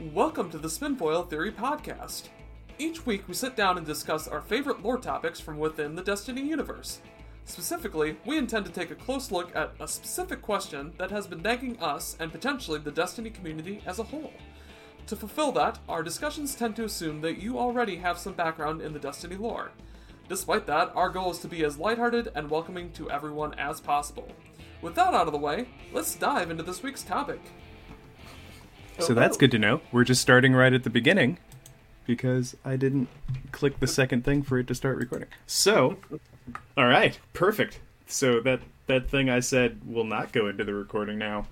Welcome to the Spinfoil Theory Podcast. Each week we sit down and discuss our favorite lore topics from within the Destiny universe. Specifically, we intend to take a close look at a specific question that has been nagging us and potentially the Destiny community as a whole. To fulfill that, our discussions tend to assume that you already have some background in the Destiny lore. Despite that, our goal is to be as lighthearted and welcoming to everyone as possible. With that out of the way, let's dive into this week's topic. Oh, so that's oh. good to know. We're just starting right at the beginning because I didn't click the second thing for it to start recording. So, all right, perfect. So that that thing I said will not go into the recording now.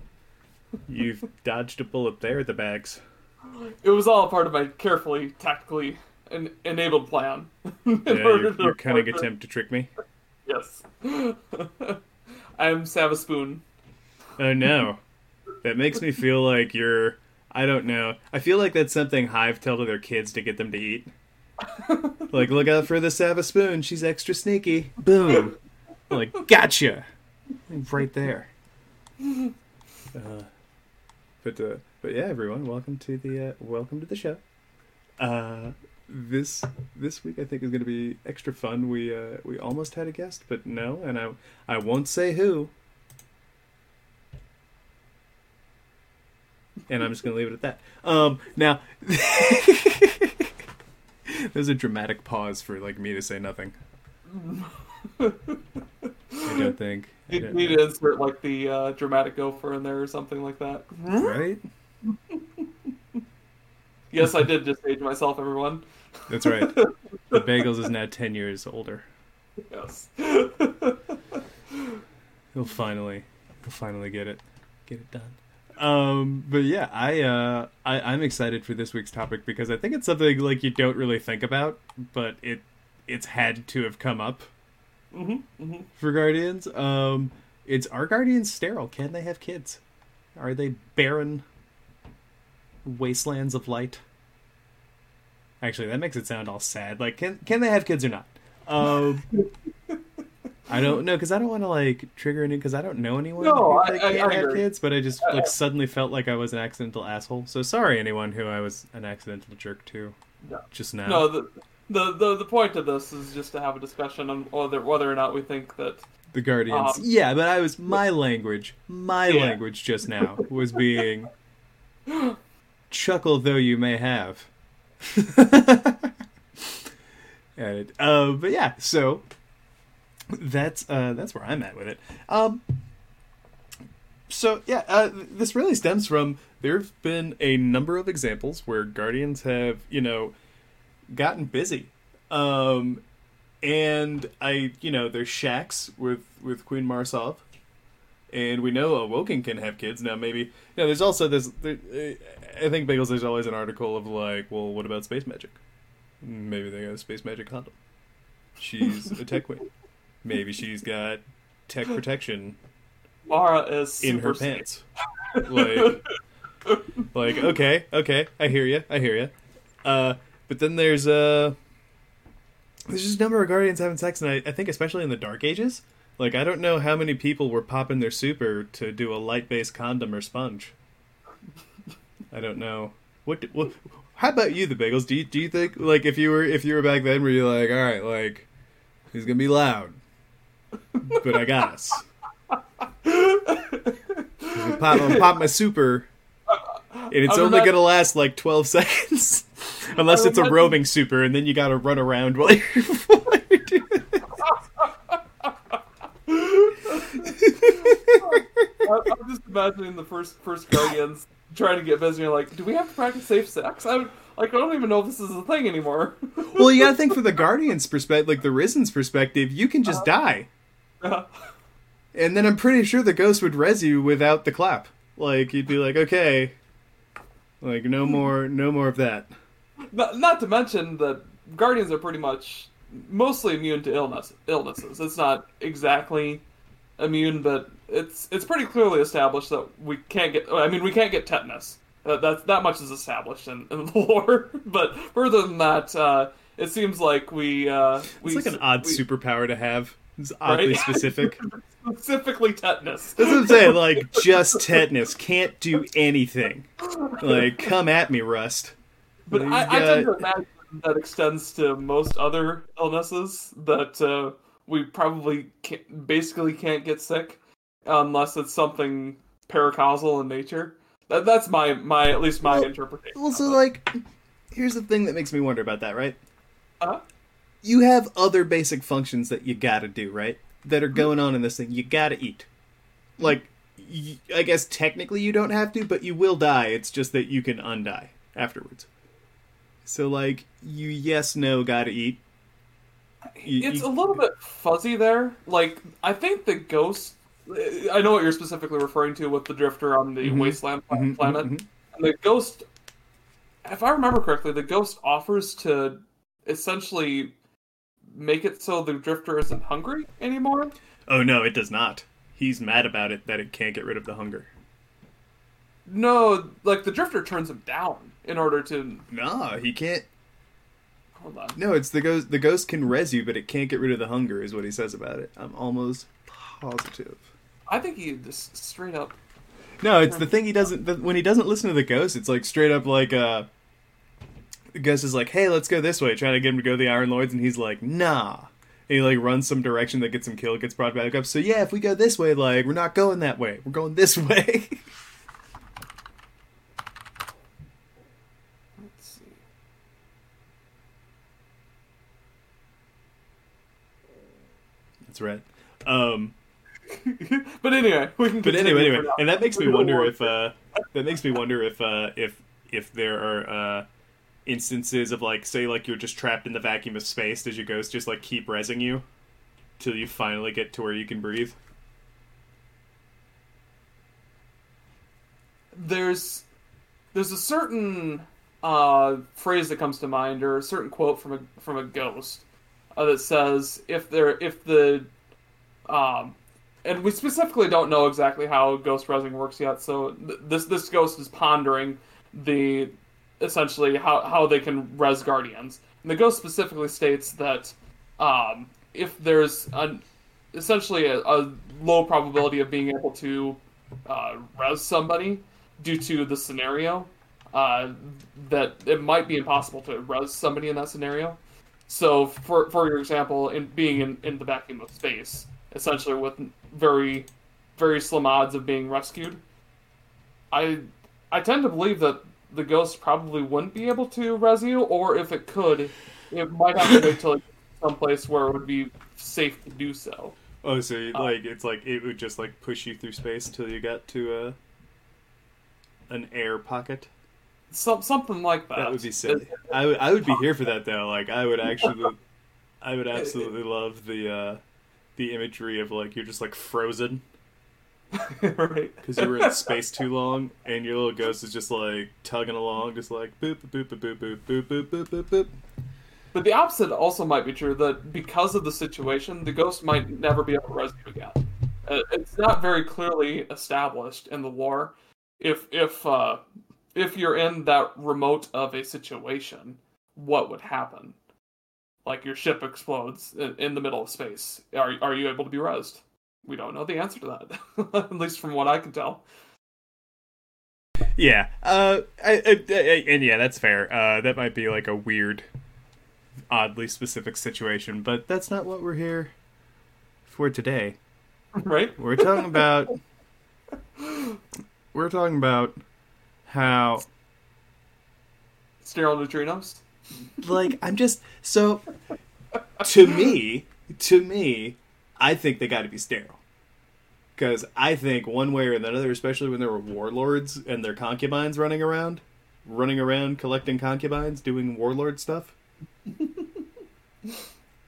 You've dodged a bullet there, the bags. It was all part of my carefully, tactically en- enabled plan. Yeah, your, your cunning the- attempt to trick me. Yes. I'm Savaspoon. Oh no, that makes me feel like you're. I don't know. I feel like that's something Hive tell to their kids to get them to eat. like, look out for the Sava spoon. She's extra sneaky. Boom. like, gotcha. Right there. Uh, but uh, but yeah, everyone, welcome to the uh, welcome to the show. Uh, this this week I think is going to be extra fun. We uh, we almost had a guest, but no, and I I won't say who. And I'm just gonna leave it at that. Um, now, there's a dramatic pause for like me to say nothing. I don't think. I You don't need know. to insert like the uh, dramatic gopher in there or something like that. Right? Yes, I did just age myself, everyone. That's right. The Bagels is now ten years older. Yes. He'll finally, he'll finally get it, get it done. Um, but yeah, I, uh, I, I'm excited for this week's topic because I think it's something like you don't really think about, but it, it's had to have come up hmm hmm for Guardians. Um, it's are Guardians sterile? Can they have kids? Are they barren wastelands of light? Actually, that makes it sound all sad. Like, can can they have kids or not? Um, I don't know because I don't want to like trigger any because I don't know anyone No, who I- like, I- can't I have kids. But I just like suddenly felt like I was an accidental asshole. So sorry, anyone who I was an accidental jerk to Yeah. just now. No, the, the the the point of this is just to have a discussion on whether whether or not we think that The Guardians. Um, yeah, but I was my language. My Yeah. language just now was being chuckle though you may have. and, uh, but yeah, so that's uh, that's where I'm at with it. Um, so yeah, uh, this really stems from there have been a number of examples where Guardians have you know gotten busy. Um, and I, you know, there's Shaxx with with Queen Mara Sov, and we know Awoken can have kids now. Maybe, you know, there's also this. There, I think Bagels. There's always an article of like, well, what about space magic? Maybe they got a space magic condom. She's a tech queen. Maybe she's got tech protection Mara is in her pants. Like, like okay, okay, I hear you, I hear you. Uh, but then there's uh, there's just a number of guardians having sex, and I, I think especially in the Dark Ages, like I don't know how many people were popping their super to do a light based condom or sponge. I don't know. What, what? How about you, the bagels? Do you do you think like if you were if you were back then, were you like, all right, like he's gonna be loud, but I got us. Pop, pop my super, and it's I'm only not- gonna last like 12 seconds. Unless I'm it's a not- roving super, and then you gotta run around while you're, while you're doing it. I- I'm just imagining the first first Guardians trying to get busy. and like, do we have to practice safe sex? I would, like, I don't even know if this is a thing anymore. Well, you gotta think from the Guardian's perspective, like the Risen's perspective, you can just uh, die. And then I'm pretty sure the ghost would res you without the clap. Like, you'd be like, okay. Like, no more, no more of that. not, not to mention that Guardians are pretty much mostly immune to illness illnesses. It's not exactly immune, but it's it's pretty clearly established that we can't get. I mean, we can't get tetanus. That that, that much is established in, in the lore. but further than that, uh, it seems like we uh, we It's like an odd we, superpower to have. It's oddly Right? specific. Specifically tetanus. That's what I'm saying. Like, just tetanus. Can't do anything. Like, come at me, Rust. But I, I tend to imagine that extends to most other illnesses that uh, we probably can't, basically can't get sick unless it's something paracausal in nature. That, that's my, my at least my Well- interpretation. Well, so, like, here's the thing that makes me wonder about that, right? Uh-huh. You have other basic functions that you gotta do, right? That are going on in this thing. You gotta eat. Like, y- I guess technically you don't have to, but you will die. It's just that you can undie afterwards. So, like, you yes, no, gotta eat. You- it's you- a little bit fuzzy there. Like I think the ghost. I know what you're specifically referring to with the drifter on the Mhm. wasteland Mhm, planet. mhm, mhm. And the ghost, if I remember correctly, the ghost offers to essentially make it so the drifter isn't hungry anymore. Oh no, it does not. He's mad about it that it can't get rid of the hunger. No, like the drifter turns him down in order to. Nah, he can't. Hold on. No, it's the ghost. The ghost can res you, but it can't get rid of the hunger. Is what he says about it. I'm almost positive. I think he just straight up. No, it's the thing he doesn't. The, when he doesn't listen to the ghost, it's like straight up like uh. Ghost is like, "Hey, let's go this way," trying to get him to go to the Iron Lords, and he's like, "Nah." And he like runs some direction that gets him killed, gets brought back up. So yeah, if we go this way, like we're not going that way. We're going this way. Let's see. That's right. Um. but anyway, we can. But anyway, anyway, and that makes me wonder if uh, that makes me wonder if uh, if if there are uh, instances of like, say, like you're just trapped in the vacuum of space. Does your ghost just like keep resing you till you finally get to where you can breathe? there's there's a certain uh, phrase that comes to mind, or a certain quote from a from a ghost uh, that says, "If there if the um." And we specifically don't know exactly how ghost resing works yet, so th- this this ghost is pondering the essentially how, how they can res guardians. And the ghost specifically states that um, if there's an essentially a, a low probability of being able to uh, res somebody due to the scenario, uh, that it might be impossible to res somebody in that scenario. So, for for your example, in being in, in the vacuum of space, essentially with very very slim odds of being rescued, I I tend to believe that the ghost probably wouldn't be able to res you, or if it could, it might have to wait till it someplace where it would be safe to do so. Oh, so you, like it's like it would just like push you through space till you got to a an air pocket. Some something like that. That would be silly. I would I would be here for that though. Like I would actually, I would absolutely love the uh, the imagery of like you're just like frozen right. because you were in space too long, and your little ghost is just like tugging along, just like boop boop boop boop boop boop boop boop boop boop. But the opposite also might be true that because of the situation, the ghost might never be able to res you again. Uh, it's not very clearly established in the lore if if uh, if you're in that remote of a situation, what would happen? Like your ship explodes in, in the middle of space. Are are you able to be resed? We don't know the answer to that, at least from what I can tell. Yeah. Uh. I, I, I, and yeah, that's fair. Uh. That might be like a weird, oddly specific situation, but that's not what we're here for today. right? We're talking about. we're talking about how Sterile neutrinos. like I'm just so to me, to me, I think they got to be sterile. Because I think one way or another, especially when there were warlords and their concubines running around, running around collecting concubines, doing warlord stuff.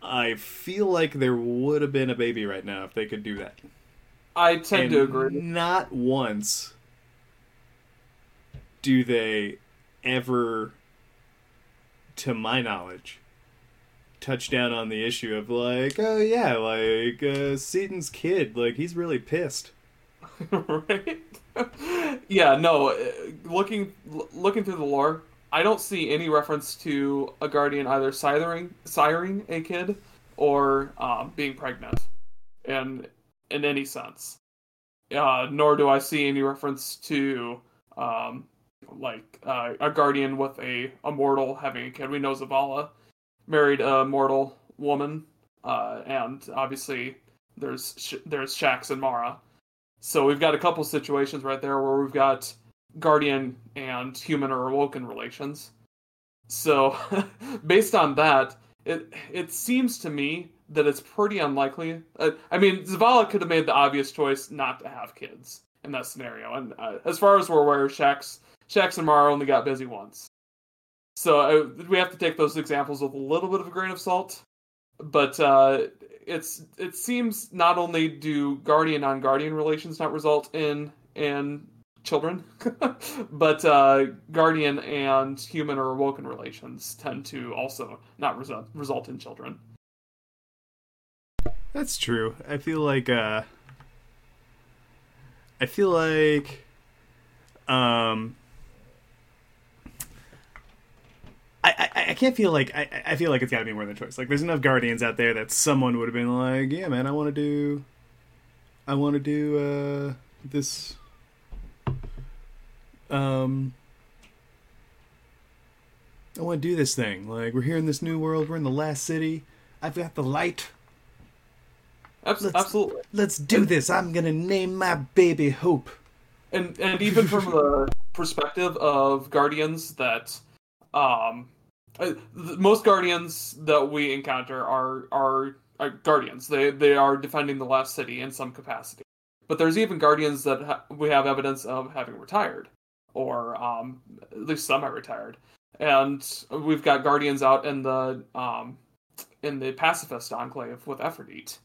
I feel like there would have been a baby right now if they could do that. I tend And to agree. Not once do they ever, to my knowledge, touch down on the issue of like, oh yeah, like uh, Seaton's kid, like he's really pissed. right? yeah, no. uh, Looking looking through the lore, I don't see any reference to a guardian either siring siring a kid or um, being pregnant, and in any sense. Uh, nor do I see any reference to um, like uh, a guardian with a, a mortal having a kid. We know Zavala married a mortal woman, uh, and obviously there's Sh- there's Shaxx and Mara. So we've got a couple situations right there where we've got guardian and human or awoken relations. So based on that, it it seems to me that it's pretty unlikely. Uh, I mean, Zavala could have made the obvious choice not to have kids in that scenario, and uh, as far as we're aware, Shaxx Shaxx and Mara only got busy once. So uh, we have to take those examples with a little bit of a grain of salt. But uh, it's it seems not only do guardian on guardian relations not result in in children, but uh, guardian and human or awoken relations tend to also not result result in children. That's true. I feel like uh I feel like um I, can't feel like I, I feel like it's got to be more than a choice. Like there's enough guardians out there that someone would have been like, yeah, man, I want to do, I want to do uh, this, um, I want to do this thing. Like we're here in this new world. We're in the last city. I've got the light. Abs- Let's- absolutely. Let's do this. I'm gonna name my baby Hope. and and even from the perspective of guardians that um uh, most guardians that we encounter are, are are guardians. They they are defending the last city in some capacity. But there's even guardians that ha- we have evidence of having retired or um at least semi-retired and we've got guardians out in the um in the pacifist enclave with Ephrodite.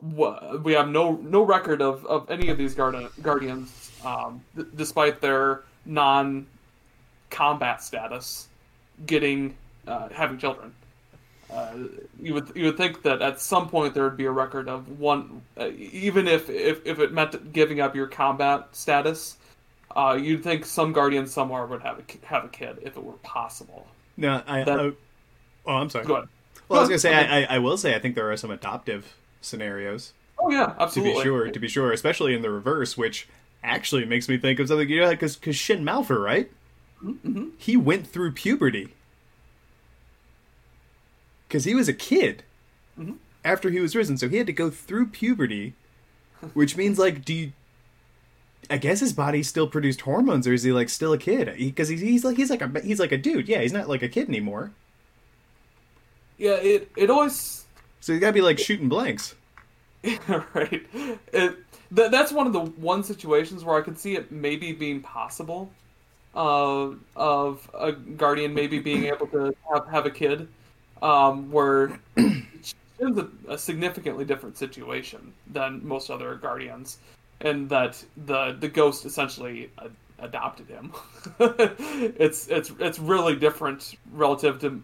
We have no no record of, of any of these guard- guardians, um, d- despite their non combat status, getting uh, having children. Uh, you would you would think that at some point there would be a record of one, uh, even if, if if it meant giving up your combat status. Uh, you'd think some guardian somewhere would have a have a kid if it were possible. No, I. That- I oh, I'm sorry. Go ahead. Well, I was gonna say Okay. I, I, will say I think there are some adoptive scenarios Oh yeah, absolutely. to be sure, to be sure, especially in the reverse, which actually makes me think of something. You know, because because Shin Malphur, right? Mm-hmm. He went through puberty because he was a kid Mhm. after he was risen, so he had to go through puberty, which means like, do you? I guess his body still produced hormones, or is he like still a kid? Because he's, he's like he's like a he's like a dude. Yeah, he's not like a kid anymore. Yeah, it it always So he's got to be like shooting blanks. right. It, th- that's one of the one situations where I could see it maybe being possible, uh, of a guardian maybe being able to have, have a kid, um, where it's a, a significantly different situation than most other guardians, and that the the ghost essentially adopted him. it's it's it's really different relative to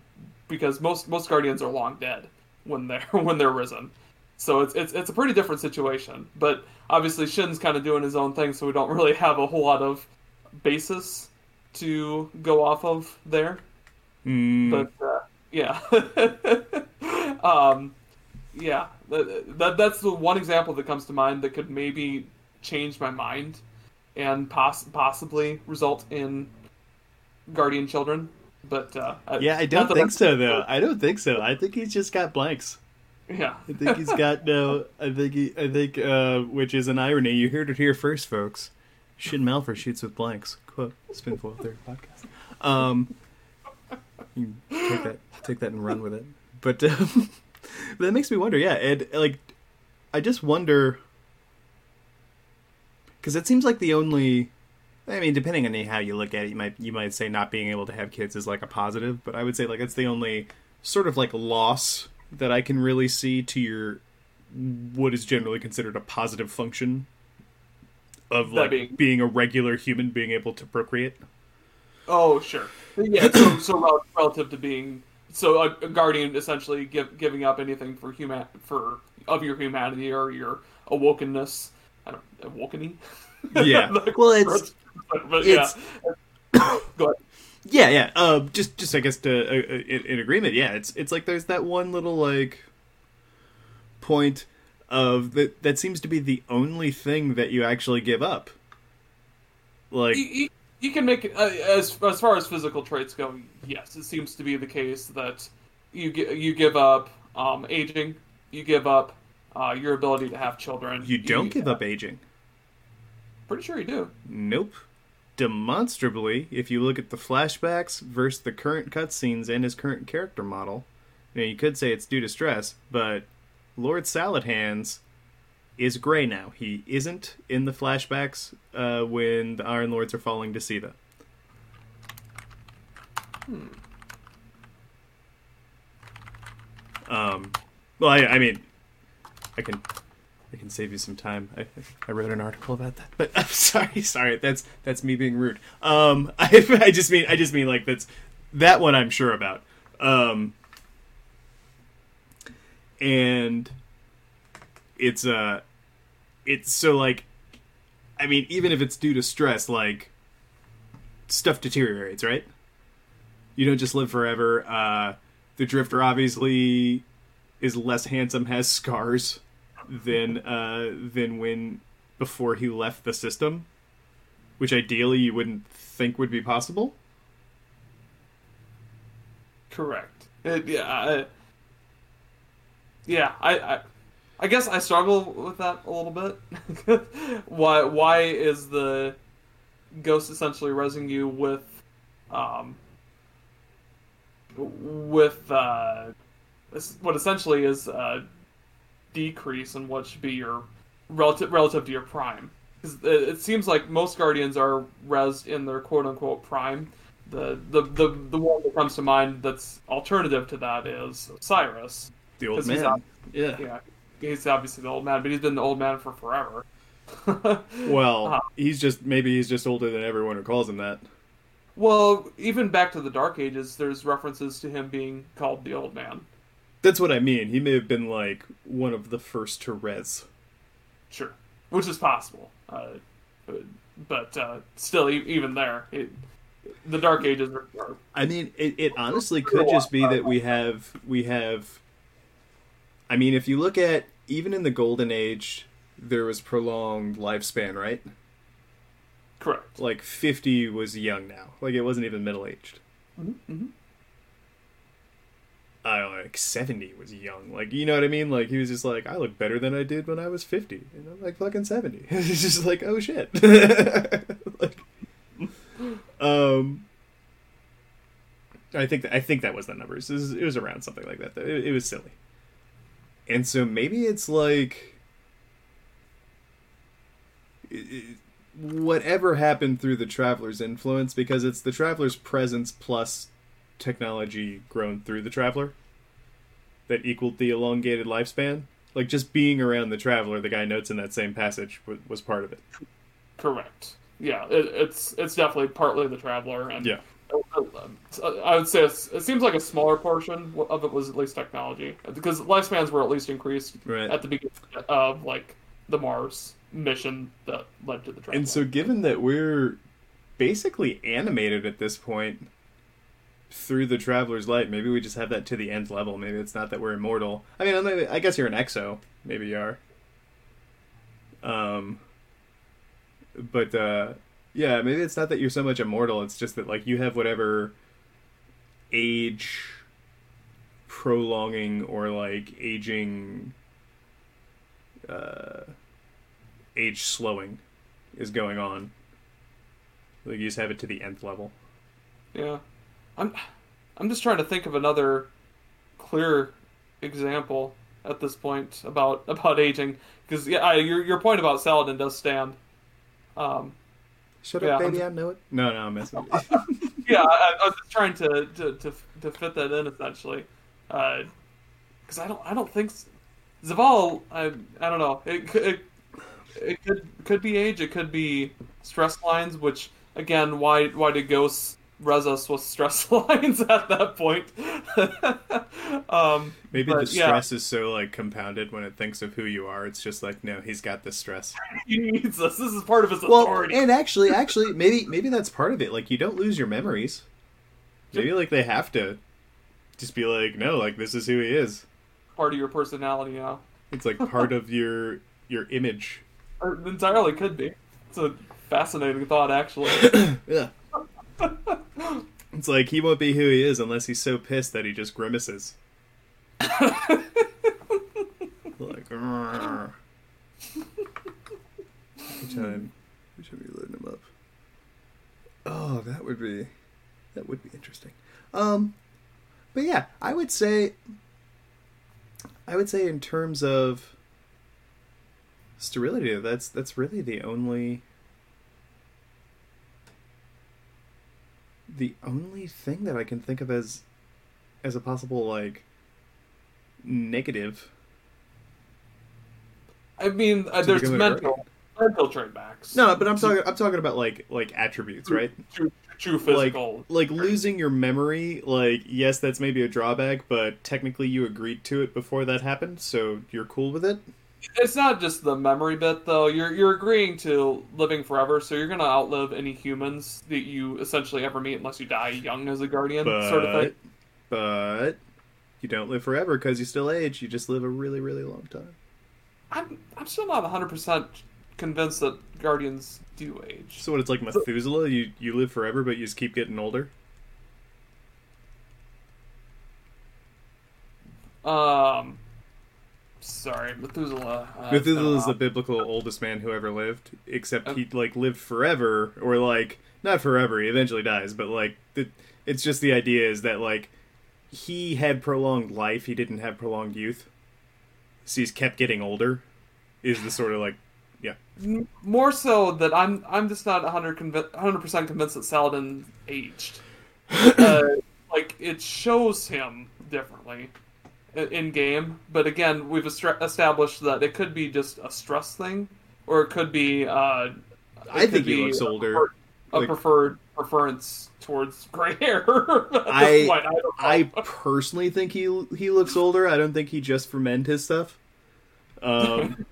because most most guardians are long dead when they're when they're risen. So it's it's it's a pretty different situation. But obviously Shin's kind of doing his own thing, so we don't really have a whole lot of basis to go off of there. Mm. But uh, yeah, um, yeah, that, that that's the one example that comes to mind that could maybe change my mind and poss- possibly result in guardian children. But uh, Yeah, I don't think so though. I don't think so. I think he's just got blanks. Yeah, I think he's got no. I think he. I think, uh, which is an irony. You heard it here first, folks. Shin Malphur shoots with blanks. Quote Spinfoil Theory podcast. Um, you take that, take that and run with it. But um, that makes me wonder. Yeah, and like, I just wonder because it seems like the only. I mean, depending on how you look at it, you might you might say not being able to have kids is like a positive, but I would say like it's the only sort of like loss that I can really see to your what is generally considered a positive function of like being- being a regular human being able to procreate. Oh, sure. Yeah, so, so relative to being so a, a guardian essentially give, giving up anything for human for of your humanity or your awokenness. I don't awokening. Yeah. Like, Well, it's but it's- yeah. Go ahead. yeah, yeah. Um, just just I guess to uh, uh, in, in agreement. Yeah, it's it's like there's that one little like point of that that seems to be the only thing that you actually give up. Like You, you, you can make it uh, as as far as physical traits go. Yes, it seems to be the case that you you give up um, aging, you give up uh, your ability to have children. you don't give up aging. Pretty sure you do. Nope. Demonstrably, if you look at the flashbacks versus the current cutscenes and his current character model, you, know, you could say it's due to stress, but Lord Salad Hands is gray now. He isn't in the flashbacks uh, when the Iron Lords are falling to Siva. Um, well, I, I mean, I can I can save you some time. I, I wrote an article about that, but I'm sorry, sorry. That's that's me being rude. Um, I, I just mean I just mean like that's that one I'm sure about. Um, and it's uh, it's so like, I mean, even if it's due to stress, like stuff deteriorates, right? You don't just live forever. Uh, the Drifter obviously is less handsome, has scars than uh, than when before he left the system, which ideally you wouldn't think would be possible. Correct. It, yeah. Yeah. I, I. I guess I struggle with that a little bit. why? Why is the ghost essentially resing you with, um, with uh, what essentially is a decrease in what should be your relative relative to your prime? Because it, it seems like most guardians are resed in their quote unquote prime. The, the the the one that comes to mind that's alternative to that is Cyrus. The old 'Cause he's man. ob- yeah. Yeah, he's obviously the old man, but he's been the old man for forever. Well, Uh-huh. he's just maybe he's just older than everyone who calls him that. well, even back to the Dark Ages, there's references to him being called the old man. That's what I mean. He may have been like one of the first to res. Sure, which is possible, uh, but uh, still, even there, it, the Dark Ages are, are I mean, it, it honestly could just be that we have we have. I mean, if you look at even in the Golden Age, there was prolonged lifespan, right? correct. Like fifty was young now. Like it wasn't even middle aged. Mm-hmm. I don't know, like seventy was young. Like you know what I mean? Like he was just like, I look better than I did when I was fifty, and I'm like fucking seventy. It's just like, oh shit. like, um, I think that, I think that was the numbers. It was, it was around something like that. Though. It, it was silly, and so maybe it's like. Whatever happened through the traveler's influence, because it's the traveler's presence plus technology grown through the traveler that equaled the elongated lifespan. Like just being around the traveler, the guy notes in that same passage was, was part of it. Correct. Yeah, it, it's it's definitely partly the traveler, and Yeah. I would say it's, it seems like a smaller portion of it was at least technology because lifespans were at least increased Right. at the beginning of like the Mars mission that led to the traveler. And so, given that we're basically animated at this point through the traveler's light, maybe we just have that to the end level. Maybe it's not that we're immortal. I mean, I I guess you're an exo. Maybe you are. Um. But uh, yeah, maybe it's not that you're so much immortal. It's just that like you have whatever age prolonging or like aging uh age slowing is going on. Like you just have it to the nth level. yeah, I'm I'm just trying to think of another clear example at this point about about aging because yeah, I, your your point about Saladin does stand. Um, Shut Yeah, up, I'm I know it. No, no, I'm messing. with you. yeah, I, I was just trying to, to, to, to fit that in essentially, uh, because I don't I don't think s- Zaval I I don't know it could it, it could could be age it could be stress lines which again why why do ghosts res us with stress lines at that point? um, Maybe But, the yeah. stress is so like compounded when it thinks of who you are. It's just like, no, he's got the stress. he needs this. This is part of his Well, authority. and actually, actually, maybe maybe that's part of it. Like, you don't lose your memories. Maybe like they have to just be like, no, like this is who he is. part of your personality now. It's like part of your your image. Or entirely could be. It's a fascinating thought, actually. Yeah. it's like he won't be who he is unless he's so pissed that he just grimaces. like, "Arr." every time, every time you load him up. Oh, that would be, that would be interesting. Um, but yeah, I would say, I would say in terms of sterility, that's that's really the only. The only thing that I can think of as, as a possible like, negative I mean, uh, there's mental, mental tradebacks. No, but I'm talking. I'm talking about like like attributes, right? True, true Like physical. like losing your memory. Like yes, that's maybe a drawback, but technically you agreed to it before that happened, so you're cool with it. It's not just the memory bit, though. You're you're agreeing to living forever, so you're gonna outlive any humans that you essentially ever meet, unless you die young as a guardian, sort of thing. but you don't live forever because you still age. You just live a really really long time. I'm I'm still not 100 percent convinced that guardians do age. So what? It's like Methuselah. You you live forever, but you just keep getting older. Um, sorry, Methuselah. Uh, it's been a Methuselah is the biblical oldest man who ever lived, except he like lived forever, or like not forever. He eventually dies, but like the, it's just the idea is that like he had prolonged life. He didn't have prolonged youth, so he's kept getting older. Is the sort of like yeah more so that I'm I'm just not 100 percent convinced that Saladin aged. uh, like it shows him differently in game, but again, we've established that it could be just a stress thing, or it could be. Uh, it I could think he be looks a older. A Like- preferred preference towards gray hair. I- point, I. I personally think he he looks older. I don't think he just ferment his stuff. Um,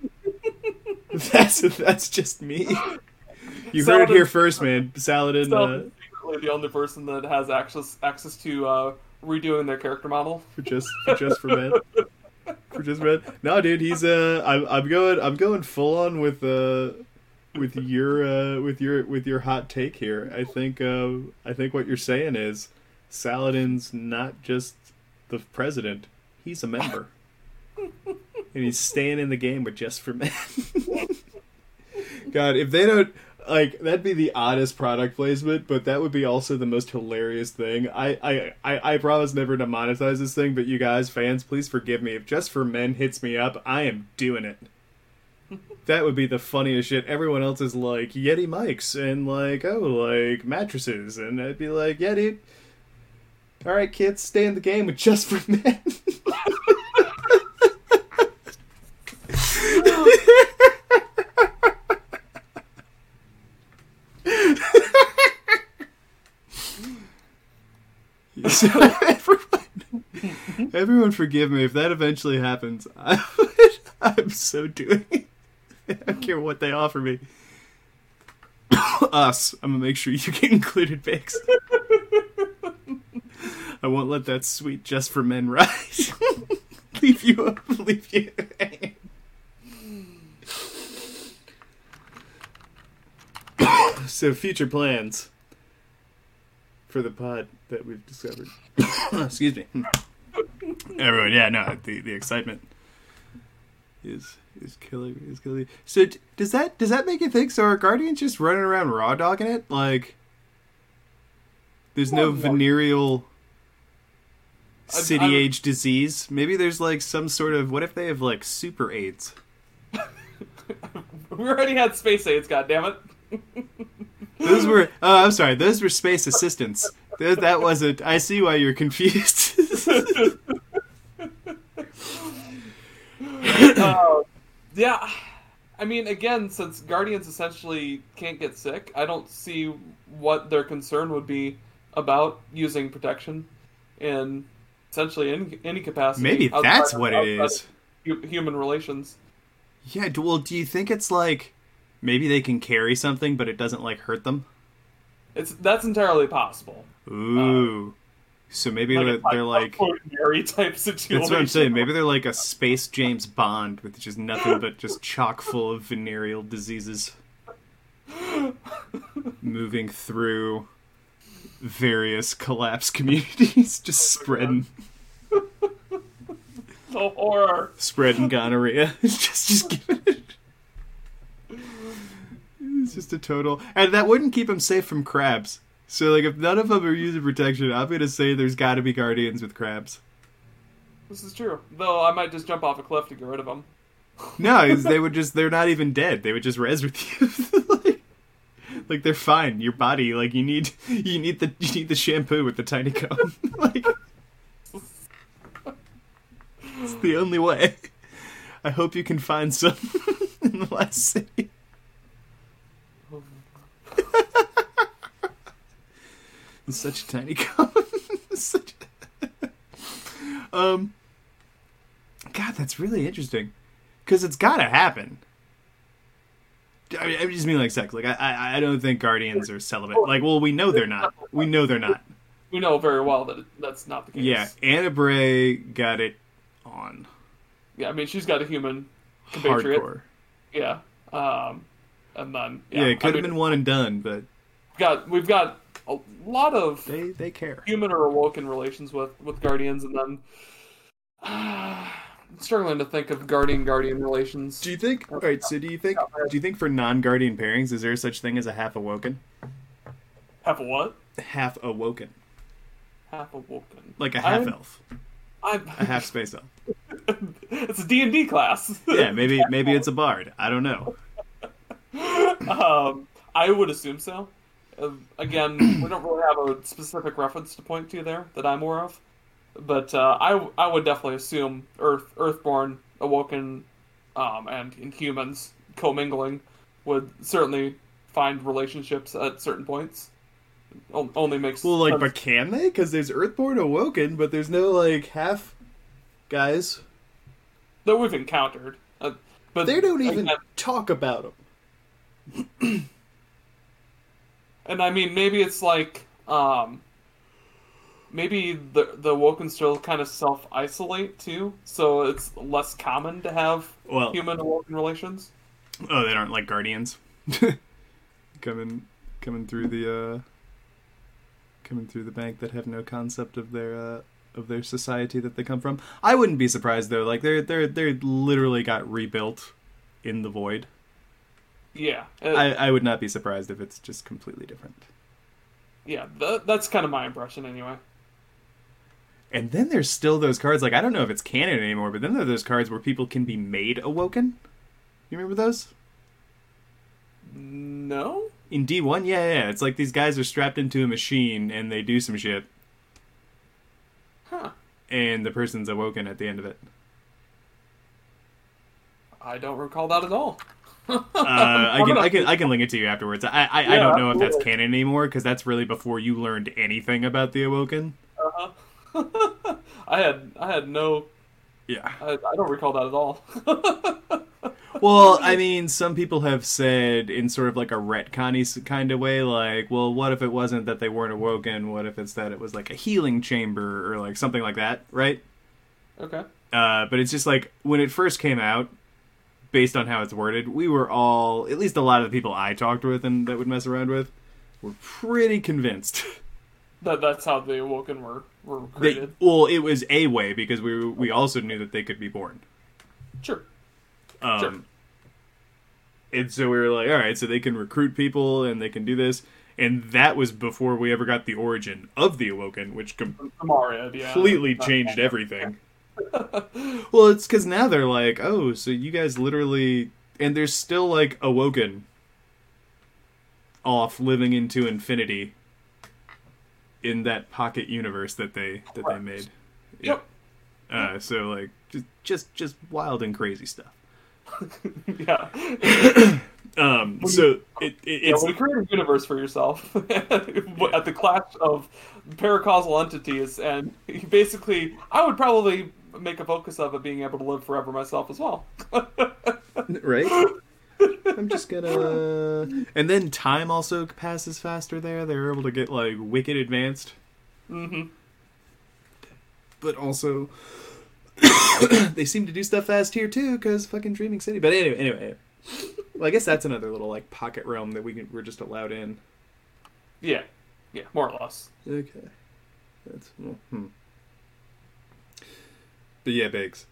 that's that's just me. You heard it here first, man. Saladin. Uh, secretly the only person that has access access to uh, redoing their character model. for just for just for men. For just men. No, dude, he's uh, I'm I'm going I'm going full on with uh, with your uh, with your with your hot take here. I think uh, I think what you're saying is Saladin's not just the president; he's a member, and he's staying in the game with just for men. God, if they don't like that'd be the oddest product placement, but that would be also the most hilarious thing. I I, I, I promise never to monetize this thing, but you guys, fans, please forgive me. If just for men hits me up, I am doing it. That would be the funniest shit. Everyone else is like Yeti mics and like oh like mattresses, and I'd be like, yeah, dude. All right, kids, stay in the game with just for men. So everyone, everyone, forgive me if that eventually happens. I, I'm so doing. it. I don't care what they offer me. Us, I'm gonna make sure you get included, Bix. I won't let that sweet just for men ride. leave you, up, leave you. so future plans for the pod that we've discovered. Excuse me. Everyone, yeah, no, the the excitement is is killing me. Is killing me. So d- does that does that make you think? So are guardians just running around raw dogging it? Like, there's no Well, no. venereal I- city I'm- age disease. Maybe there's like some sort of what if they have like super AIDS? We already had space aids, goddammit. Those were oh, I'm sorry. Those were space assistants. That, that wasn't. I see why you're confused. uh, yeah, I mean, again, since Guardians essentially can't get sick, I don't see what their concern would be about using protection in essentially any, any capacity. Maybe that's what it is. Human relations. Yeah. Well, do you think it's like maybe they can carry something, but it doesn't like hurt them? It's that's entirely possible. Ooh. Uh, so maybe Like they're, like ordinary type situation. that's what I'm saying. Maybe they're like a space James Bond with just nothing but just chock full of venereal diseases moving through various collapsed communities, just spreading The horror. spreading gonorrhea. Just just giving it. It's just a total, and that wouldn't keep him safe from crabs. So, like, if none of them are using protection, I'm gonna say there's got to be guardians with crabs. This is true. Though I might just jump off a cliff to get rid of them. no, they would just—they're not even dead. They would just res with you. like, like they're fine. Your body, like you need, you need the you need the shampoo with the tiny comb. like, it's the only way. I hope you can find some in the last city. It's such a tiny comb. such a... um, God, that's really interesting because it's got to happen. I, mean, I just mean like sex. Like I, I, I don't think guardians are celibate. Like, well, we know they're not. We know they're not. We know very well that that's not the case. Yeah, Ana Bray got it on Yeah, I mean, she's got a human compatriot. hardcore. Yeah. Um, and then Yeah, yeah, it could I have mean, been one and done, but we've got we've got a lot of they they care. human or awoken relations with with guardians, and then uh, I'm struggling to think of guardian guardian relations. Do you think? All right. So, do you think? Do you think for non-guardian pairings, is there such thing as a half awoken? Half a what? Half awoken, Half awoken. like a half I'm- elf, I'm, a half space elf. it's a D and D class. Yeah, maybe maybe it's a bard. I don't know. um, I would assume so. Uh, again, we don't really have a specific reference to point to there that I'm aware of, but uh, I I would definitely assume Earth Earthborn, Awoken, um, and Inhumans commingling would certainly find relationships at certain points. O- only makes Well, like, sense. but can they? Because there's Earthborn awoken, but there's no like half guys. that we've encountered. Uh, but They don't even again, talk about them. And I mean, maybe it's like, um, maybe the the Woken still kind of self isolate too, so it's less common to have Well, human Woken relations. oh, they aren't like guardians coming coming through the uh coming through the bank that have no concept of their uh of their society that they come from. I wouldn't be surprised though. Like they're they're they're literally got rebuilt in the void. Yeah, uh, I, I would not be surprised if it's just completely different. yeah, th- that's kind of my impression anyway. And then there's still those cards. Like I don't know if it's canon anymore, but then there are those cards where people can be made awoken. You remember those? No, In D one, yeah, yeah, yeah. It's like these guys are strapped into a machine and they do some shit, huh? and the person's awoken at the end of it. I don't recall that at all. Uh, I can I can I can link it to you afterwards. I I, I don't know if that's canon anymore because that's really before you learned anything about the awoken. Uh-huh. I had I had no. Yeah. I, I don't recall that at all. Well, I mean, some people have said in sort of like a retconny kind of way, like, well, what if it wasn't that they weren't awoken? What if it's that it was like a healing chamber or like something like that, right? okay. Uh, but it's just like when it first came out, based on how it's worded, we were all, at least a lot of the people I talked with and that would mess around with, were pretty convinced. That that's how the Awoken were were They, created. well, it was a way because we we also knew that they could be born. Sure. Um, Sure. And so we were like, all right, so they can recruit people and they can do this. And that was before we ever got the origin of the Awoken, which com- Amariad, yeah. completely changed everything. Well, it's because now they're like, oh, so you guys literally. And they're still like Awoken off living into infinity in that pocket universe that they that they made. Yep. Uh, so like just just just wild and crazy stuff. yeah. Um, so it, it Yeah, it's you create a universe for yourself at the clash of paracausal entities, and basically, I would probably make a focus of it being able to live forever myself as well. right. I'm just gonna. And then time also passes faster there. They're able to get like wicked advanced. Mm hmm but also they seem to do stuff fast here too, because fucking Dreaming City. But anyway, anyway, well, I guess that's another little like pocket realm that we can, we're just allowed in. Yeah, yeah, more or less. Okay, that's well, hmm. But yeah, Biggs.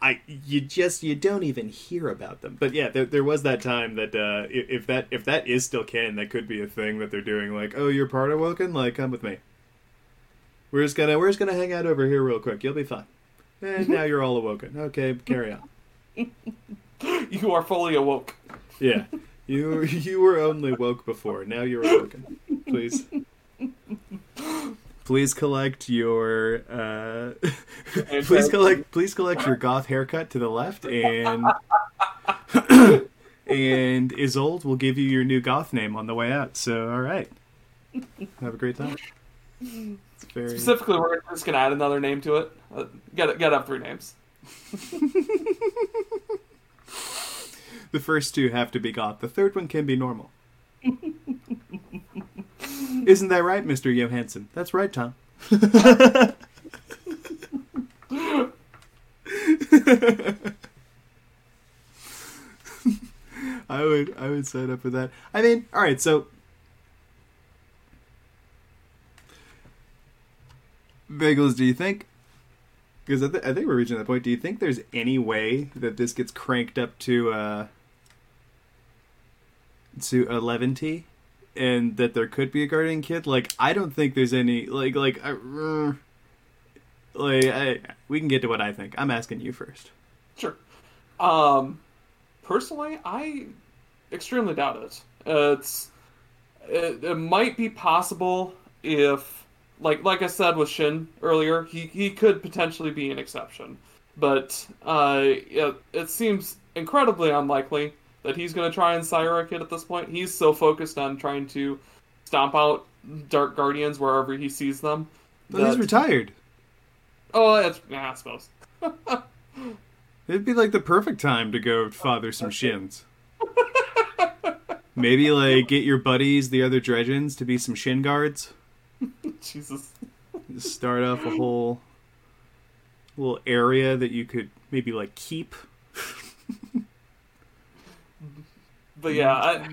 I you just you don't even hear about them. But yeah, there, there was that time that uh, if, if that if that is still canon, that could be a thing that they're doing. Like, oh, you're part of Woken, like come with me. We're just gonna we're just gonna hang out over here real quick. You'll be fine. And now you're all awoken. Okay, carry on. You are fully awoke. Yeah, you you were only woke before. Now you're awoken. Please. Please collect your uh, please collect please collect your goth haircut to the left and and Isolde will give you your new goth name on the way out. So all right. Have a great time. Very Specifically, we're just gonna add another name to it. Uh, get get up three names. the first two have to be goth. The third one can be normal. Isn't that right, Mr. Johansson? That's right, Tom. I would I would sign up for that. I mean, all right, so Bagels, do you think because I, th- I think we're reaching that point. Do you think there's any way that this gets cranked up to uh to eleven T, and that there could be a guardian kid? Like, I don't think there's any like like I, uh, like I, we can get to what I think. I'm asking you first. Sure. Um, personally, I extremely doubt it. It's it, it might be possible if, like like I said with Shin earlier, he he could potentially be an exception, but uh, it, it seems incredibly unlikely that he's going to try and sire a kid at this point. He's so focused on trying to stomp out Dark Guardians wherever he sees them. But he's retired. Oh, that's yeah, I suppose. It'd be like the perfect time to go father some shins. Maybe like get your buddies, the other Dredgens, to be some shin guards. Jesus. Just start off a whole little area that you could maybe like keep. But yeah, I,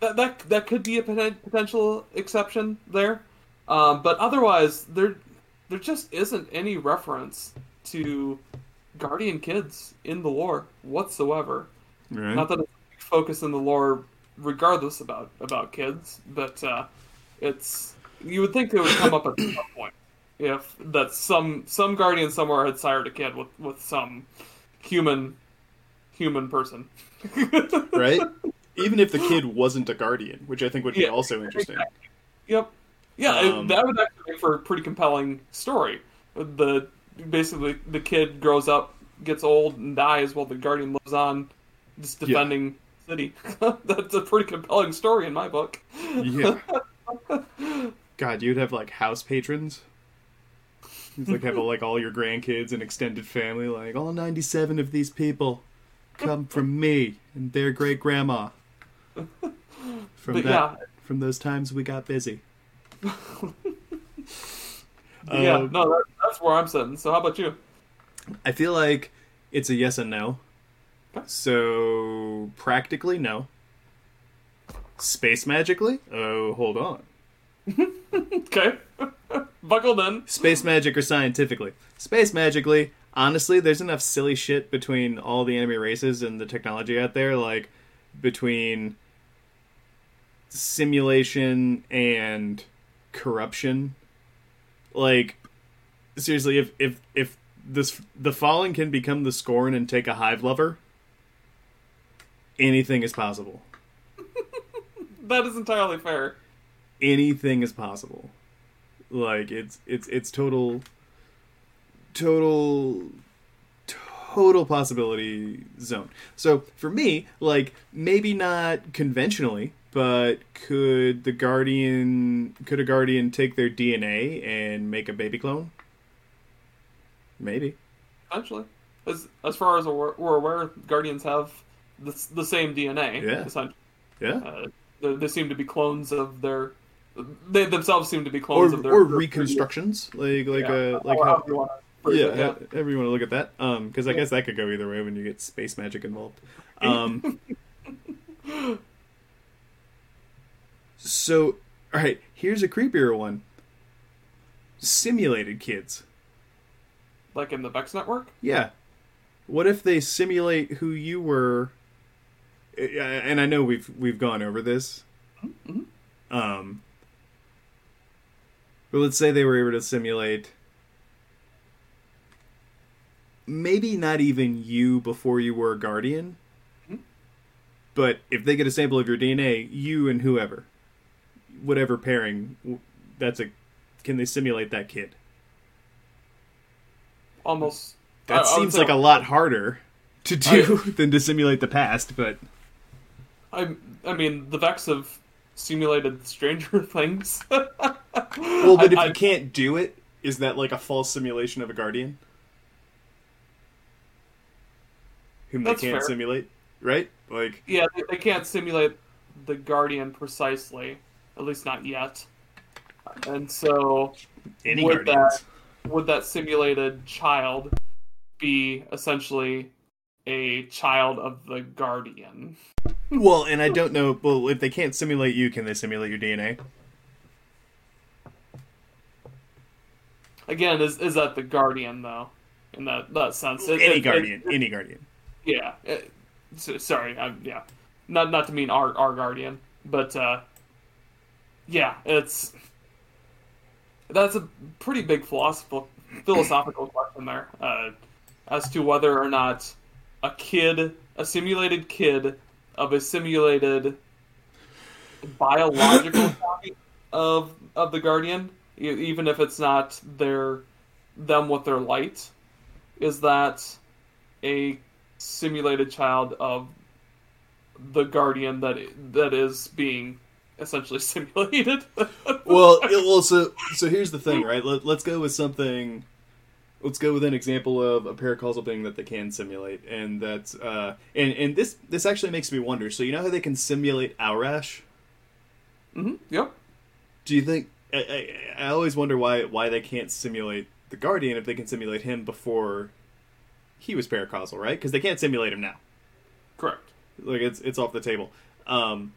that that that could be a potential exception there. Um, but otherwise, there there just isn't any reference to Guardian kids in the lore whatsoever. Right. Not that it's a focus in the lore, regardless about about kids, but uh, it's you would think it would come up at some point if that some some guardian somewhere had sired a kid with with some human human person. right? Even if the kid wasn't a guardian, which I think would be Yeah, also interesting. Yep. Yeah, Um, that would actually make for a pretty compelling story. The basically the kid grows up, gets old, and dies while the guardian lives on, just Yeah. defending the city. That's a pretty compelling story in my book. Yeah. God, you'd have like house patrons. You'd like have like all your grandkids and extended family, like all ninety-seven of these people come from me and their great grandma. From But that, yeah. from those times we got busy. yeah, Um, no, that, that's where I'm sitting. So how about you? I feel like it's a yes and no. Okay. So practically no. Space magically? Oh, hold on. Okay, Buckle in. Space magic or scientifically? Space magically, honestly, there's enough silly shit between all the enemy races and the technology out there, like between simulation and corruption. Like seriously, if if if this the fallen can become the scorn and take a hive lover, anything is possible. That is entirely fair. anything is possible. Like it's it's it's total total total possibility zone. So for me, like maybe not conventionally, but could the guardian could a guardian take their DNA and make a baby clone? Maybe. Essentially, as as far as we're, we're aware, guardians have the, the same DNA. Yeah. essentially. Yeah. Uh, they, they seem to be clones of their they themselves seem to be clones or of their or their reconstructions, like like previous- uh like how phrase yeah, it, yeah. however you want to look at that. Um, because I guess that could go either way when you get space magic involved. Um, so all right, here's a creepier one. Simulated kids. like in the Vex network. Yeah. What if they simulate who you were? And I know we've we've gone over this. Mhm. Um. But let's say they were able to simulate maybe not even you before you were a guardian. Mhm. But if they get a sample of your DNA, you and whoever, whatever pairing, that's a. Can they simulate that kid? Almost. That I- I seems say- like a lot harder to do than to simulate the past, but I I mean, the Vex have simulated Stranger Things. well, well, but if you can't do it, is that like a false simulation of a guardian? Whom they can't fair. simulate, right? Like, yeah, they, they can't simulate the Guardian precisely, at least not yet. And so, any Would guardians. would that simulated child be essentially a child of the Guardian? Well, and I don't know. Well, if they can't simulate you, can they simulate your DNA? Again, is is that the Guardian though? In that that sense, It- any it- it- guardian, any guardian. Yeah. So, sorry. I'm, yeah. Not not to mean our our guardian, but uh, yeah, it's that's a pretty big philosophical philosophical question there uh, as to whether or not a kid, a simulated kid of a simulated biological copy of of the guardian, even if it's not their them with their light, is that a simulated child of the guardian that that is being essentially simulated. well, it- well, so so here's the thing, right? Let, let's go with something. Let's go with an example of a paracausal being that they can simulate, and that's uh, and and this this actually makes me wonder. So you know how they can simulate Aurash? hmm Yep. Do you think? I, I, I always wonder why why they can't simulate the Guardian if they can simulate him before he was paracausal, right? Because they can't simulate him now. Correct. like it's it's off the table. Um,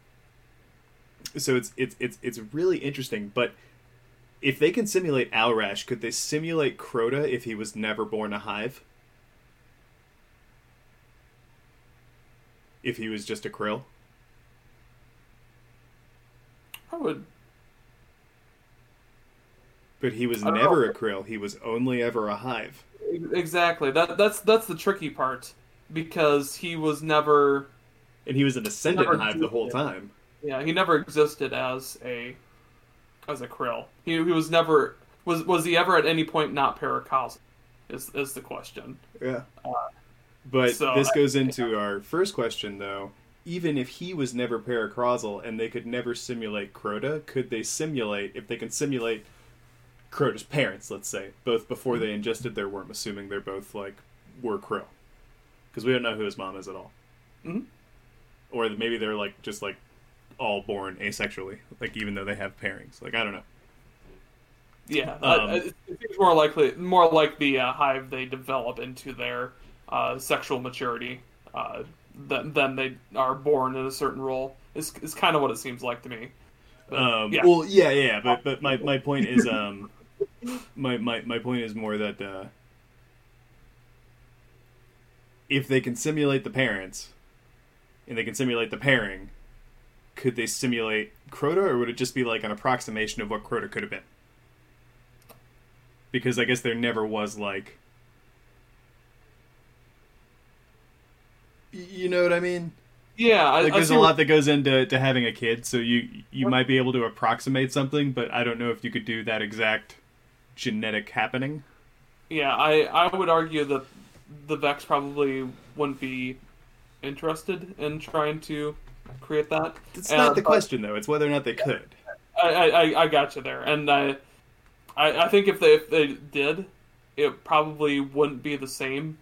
so it's it's it's it's really interesting. But if they can simulate Aurash, could they simulate Crota if he was never born a hive? If he was just a krill? I would. But he was never know. a krill. He was only ever a hive. Exactly. That that's that's the tricky part because he was never. And he was an ascendant Never hive the whole time. Yeah, he never existed as a as a krill. He, he was never was was he ever at any point not paracausal? Is is the question. Yeah. Uh, but so this I- goes into our first question, though. Even if he was never paracausal and they could never simulate Crota, could they simulate, if they can simulate Crota's parents, let's say, both before they ingested their worm, assuming they're both, like, were Crow? Because we don't know who his mom is at all. Mhm. Or maybe they're, like, just, like, all born asexually, like, even though they have pairings. Like, I don't know. Yeah, Um, uh, it, it seems more likely, more like the uh, hive they develop into their uh, sexual maturity uh, than than they are born in a certain role. Is is kind of what it seems like to me. But, Um, yeah, Well, yeah, yeah, but but my, my point is um my, my my point is more that uh, if they can simulate the parents and they can simulate the pairing, could they simulate Crota, or would it just be like an approximation of what Crota could have been? Because I guess there never was like. You know what I mean? yeah. I, like there's see a what- lot that goes into to having a kid so you you might be able to approximate something but i don't know if you could do that exact genetic happening? Yeah, I I would argue that the Vex probably wouldn't be interested in trying to create that. it's Uh, not the question though. It's whether or not they could. I, I, I- I got you there, and I, I, I think if they if they did, it probably wouldn't be the same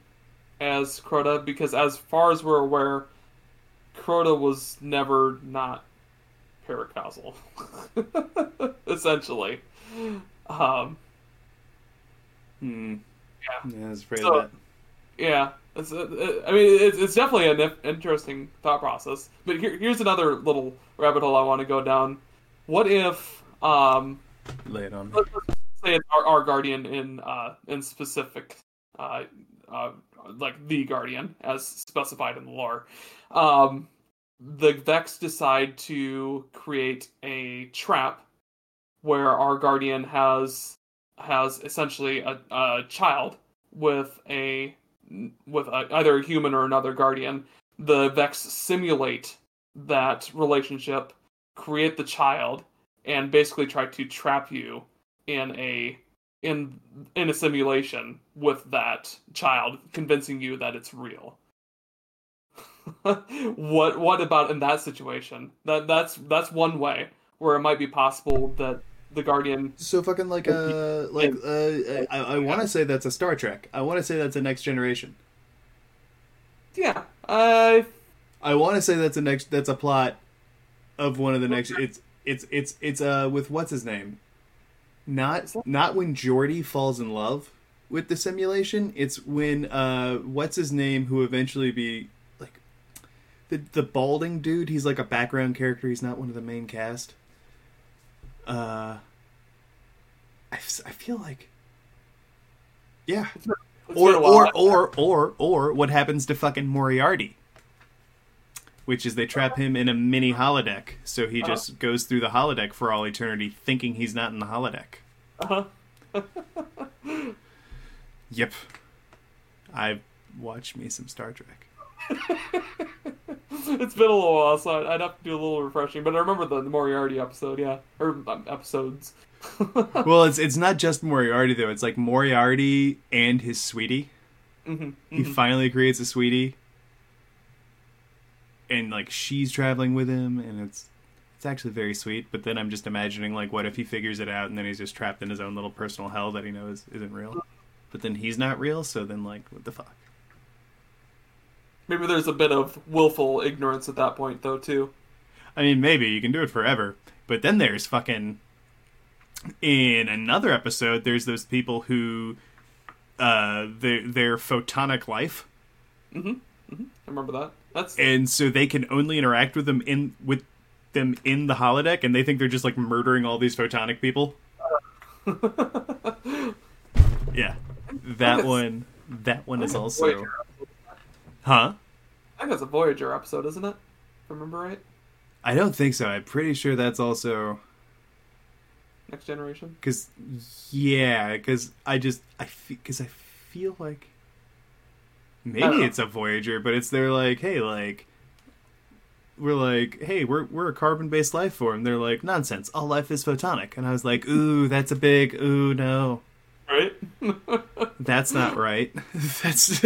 as Crota because as far as we're aware, Crota was never not paracausal, essentially. Um, Hmm. Yeah. Yeah, I was afraid So- of that. yeah, it's, uh, I mean, it's, it's definitely an if- interesting thought process. But here, here's another little rabbit hole I want to go down. What if, um, Lay it on let's let's say it's our, our guardian in uh, in specific, uh, uh, like the guardian as specified in the lore. Um, the Vex decide to create a trap where our guardian has has essentially a, a child with a with a, either a human or another guardian. The Vex simulate that relationship, create the child, and basically try to trap you in a in in a simulation with that child, convincing you that it's real. what what about in that situation? That that's that's one way where it might be possible that the guardian So fucking like uh like uh I, I want to say that's a Star Trek. I want to say that's a Next Generation. yeah uh I want to say that's a next that's a plot of one of the next. It's it's it's it's uh with what's his name. Not not when Geordi falls in love with the simulation. It's when uh what's his name who eventually be like the the balding dude. He's like a background character. He's not one of the main cast. Uh, I, I feel like yeah. Or been a while. or or or or what happens to fucking Moriarty? Which is they trap him in a mini holodeck, so he Uh-huh. just goes through the holodeck for all eternity, thinking he's not in the holodeck. uh-huh. Yep, I've watched me some Star Trek. it's been a little while, so I'd- I'd have to do a little refreshing. But I remember the Moriarty episode, yeah, or um, episodes. Well, it's it's not just Moriarty though; it's like Moriarty and his sweetie. hmm He finally creates a sweetie, and like she's traveling with him, and it's it's actually very sweet. But then I'm just imagining like, what if he figures it out, and then he's just trapped in his own little personal hell that he knows isn't real. But then he's not real, so then like, what the fuck? Maybe there's a bit of willful ignorance at that point, though, too. I mean, maybe you can do it forever, but then there's fucking. In another episode, there's those people who, uh, their their photonic life, I remember that. That's and so they can only interact with them in with them in the holodeck, and they think they're just like murdering all these photonic people. Yeah, that one. That one is also. Huh? I think that's a Voyager episode, isn't it? If I remember right. I don't think so. I'm pretty sure that's also Next Generation. because yeah, because I just I because I feel like maybe it's a Voyager, but it's they're like, hey, like we're like, hey, we're we're a carbon based life form. They're like, nonsense. All life is photonic, and I was like, ooh, that's a big ooh no, Right? that's not right. that's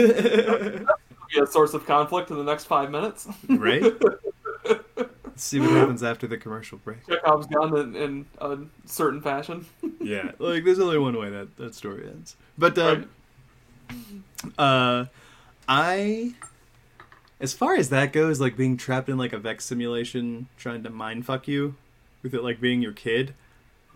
Be a source of conflict in the next five minutes. right. Let's see what happens after the commercial break. Chekhov's gun in, in a certain fashion. yeah, like there's only one way that that story ends. But um, uh, I, as far as that goes, like being trapped in like a Vex simulation, trying to mind fuck you, with it like being your kid.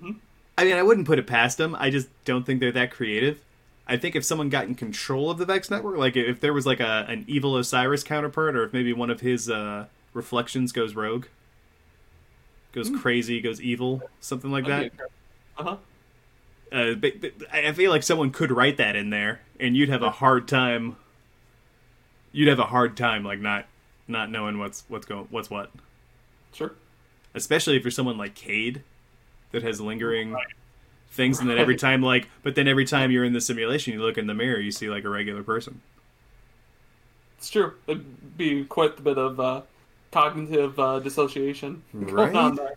Mhm. I mean, I wouldn't put it past them. I just don't think they're that creative. I think if someone got in control of the Vex network, like if there was like a an evil Osiris counterpart, or if maybe one of his uh, reflections goes rogue, goes crazy, goes evil, something like that. Uh huh. Uh, but, but I feel like someone could write that in there, and you'd have a hard time. You'd have a hard time, like not not knowing what's what's going what's what. Sure. Especially if you're someone like Cayde, that has lingering things, and then every time like, but then every time you're in the simulation, you look in the mirror, you see like a regular person. It's true. It'd be quite a bit of uh, cognitive uh, dissociation going on Right?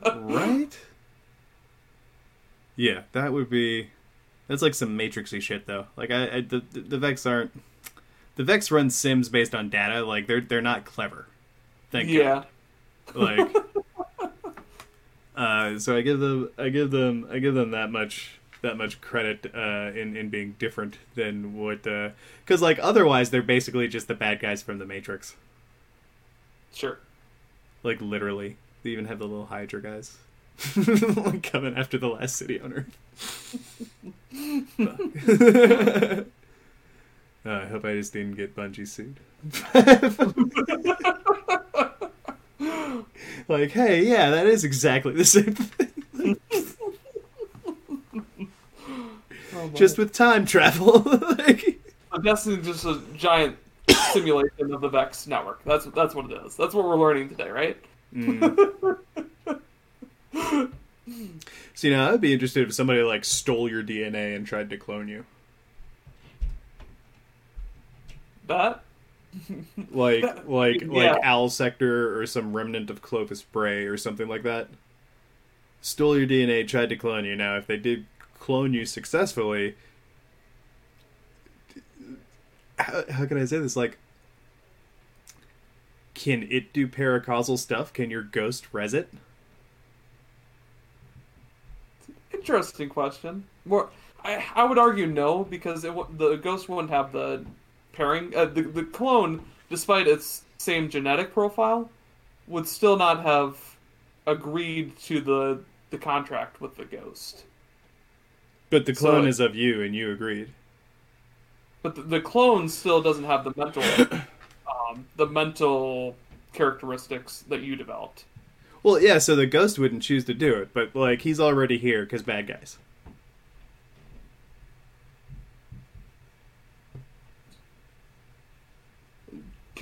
there. right? Yeah, that would be. That's like some Matrixy shit, though. Like, I, I the the Vex aren't. The Vex run sims based on data. Like, they're they're not clever. Thank you. yeah. God. Like. uh, so I give them I give them I give them that much that much credit uh, in in being different than what because like otherwise they're basically just the bad guys from the Matrix Sure. like literally They even have the little Hydra guys like coming after the last city on Earth. Uh, I hope I just didn't get Bungie sued. like, hey, yeah, that is exactly the same thing. Oh. Just with time travel. like, So Destiny's just a giant simulation of the Vex network. That's that's what it is. That's what we're learning today, right? mm. So, you know, I'd be interested if somebody like stole your DNA and tried to clone you. That Like, like, Yeah. like Owl Sector or some remnant of Clovis Bray or something like that. Stole your DNA, tried to clone you. Now, if they did clone you successfully, how, how can I say this? Like, can it do paracausal stuff? Can your ghost res it? interesting question. More, I I would argue no because it, the ghost wouldn't have the pairing. Uh, the the clone, despite its same genetic profile, would still not have agreed to the the contract with the ghost. But the So- clone is of you, and you agreed. But the, the clone still doesn't have the mental, um, the mental characteristics that you developed. Well, yeah, so the ghost wouldn't choose to do it, but like he's already here because bad guys.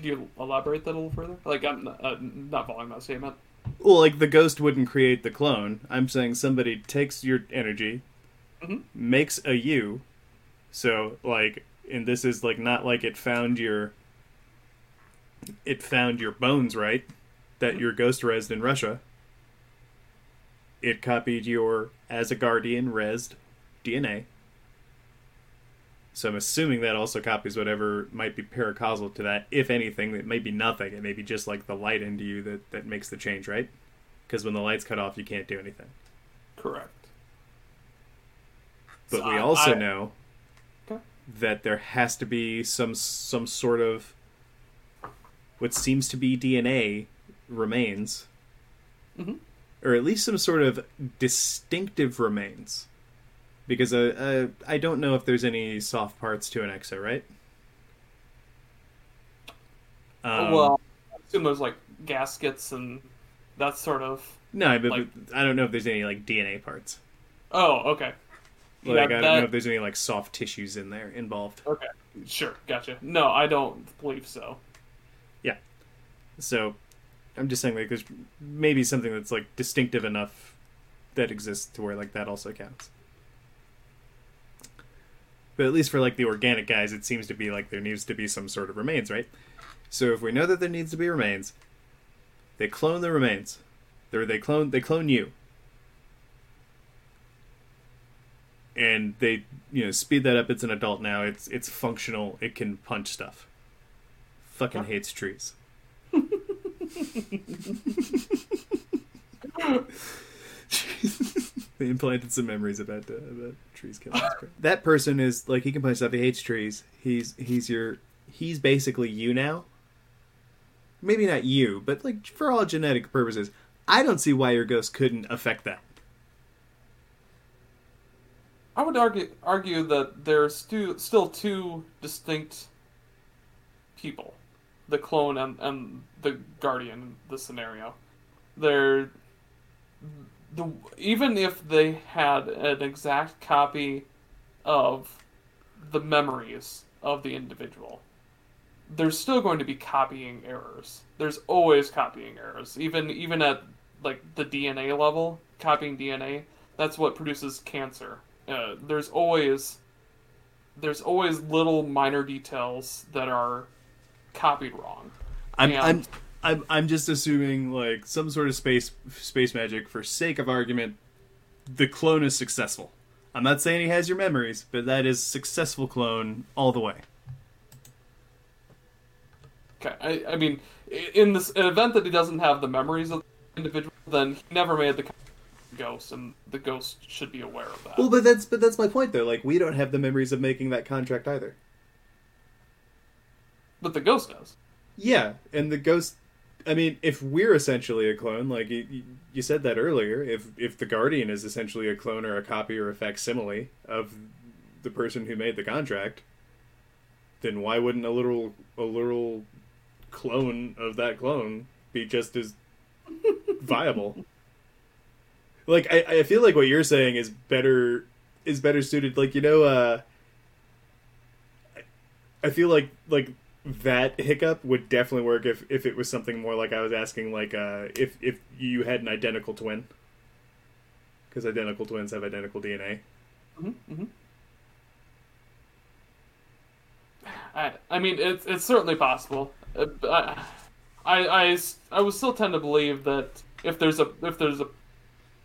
Could you elaborate that a little further? Like, I'm not, uh, not following that statement. Well, like the ghost wouldn't create the clone. I'm saying somebody takes your energy, Mhm. makes a you. So like, and this is like not like it found your. It found your bones, right? That your ghost resed in Russia. It copied your as a guardian resed DNA. So I'm assuming that also copies whatever might be paracausal to that. If anything, it may be nothing. It may be just like the light into you that, that makes the change, right? Because when the light's cut off, you can't do anything. Correct. But So we I- also I- know Okay. that there has to be some some sort of what seems to be DNA remains, Mhm. or at least some sort of distinctive remains. Because uh, uh, I don't know if there's any soft parts to an exo, right? Um, well, I assume there's like gaskets and that sort of. no, but, like- but I don't know if there's any like DNA parts. Oh, okay. Like Yeah, I don't that- know if there's any like soft tissues in there involved. Okay, sure, gotcha. No, I don't believe so. Yeah, so I'm just saying like there's maybe something that's like distinctive enough that exists to where like that also counts. But at least for like the organic guys, it seems to be like there needs to be some sort of remains, right? So if we know that there needs to be remains, they clone the remains. They they clone they clone you. And they you know speed that up. It's an adult now. It's it's functional. It can punch stuff. Fucking hates trees. they implanted some memories about uh, about trees killing. his that person is like he can punch stuff. He hates trees. He's he's your he's basically you now. Maybe not you, but like for all genetic purposes, I don't see why your ghost couldn't affect that. I would argue argue that there's stu- still two distinct people, the clone and, and the guardian. in The scenario, they're the even if they had an exact copy of the memories of the individual, there's still going to be copying errors. There's always copying errors, even even at like the DNA level, copying DNA. That's what produces cancer. Uh, there's always there's always little minor details that are copied wrong. I'm Yeah. I'm I'm I'm just assuming like some sort of space space magic for sake of argument. The clone is successful. I'm not saying he has your memories, but that is successful clone all the way. Okay, I, I mean, in this event that he doesn't have the memories of the individual, then he never made the ghost, and the ghost should be aware of that. Well, but that's but that's my point though. Like we don't have the memories of making that contract either. but the ghost does. Yeah, and the ghost I mean, if we're essentially a clone, like you, you said that earlier, if if the Guardian is essentially a clone or a copy or a facsimile of the person who made the contract, then why wouldn't a literal a literal clone of that clone be just as viable? Like I, I feel like what you're saying is better is better suited. Like you know, uh, I feel like like that hiccup would definitely work if if it was something more like I was asking, like uh, if if you had an identical twin, because identical twins have identical DNA. Mm-hmm, mm-hmm. I, I mean, it's it's certainly possible. Uh, I, I, I, I would still tend to believe that if there's a if there's a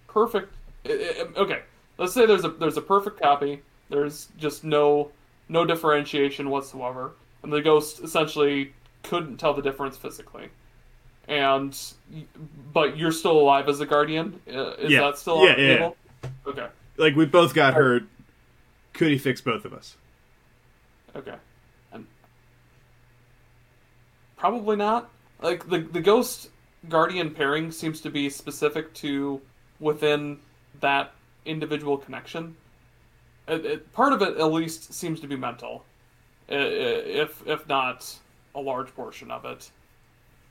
perfect okay, let's say there's a there's a perfect copy. There's just no no differentiation whatsoever, and the ghost essentially couldn't tell the difference physically. And but you're still alive as a guardian. Uh, is yeah. that still on yeah, the yeah, table? Yeah. Okay. Like we both got hurt. Could he fix both of us? Okay. And probably not. Like the the ghost guardian pairing seems to be specific to within that individual connection. It, it, part of it, at least, seems to be mental, if if not a large portion of it.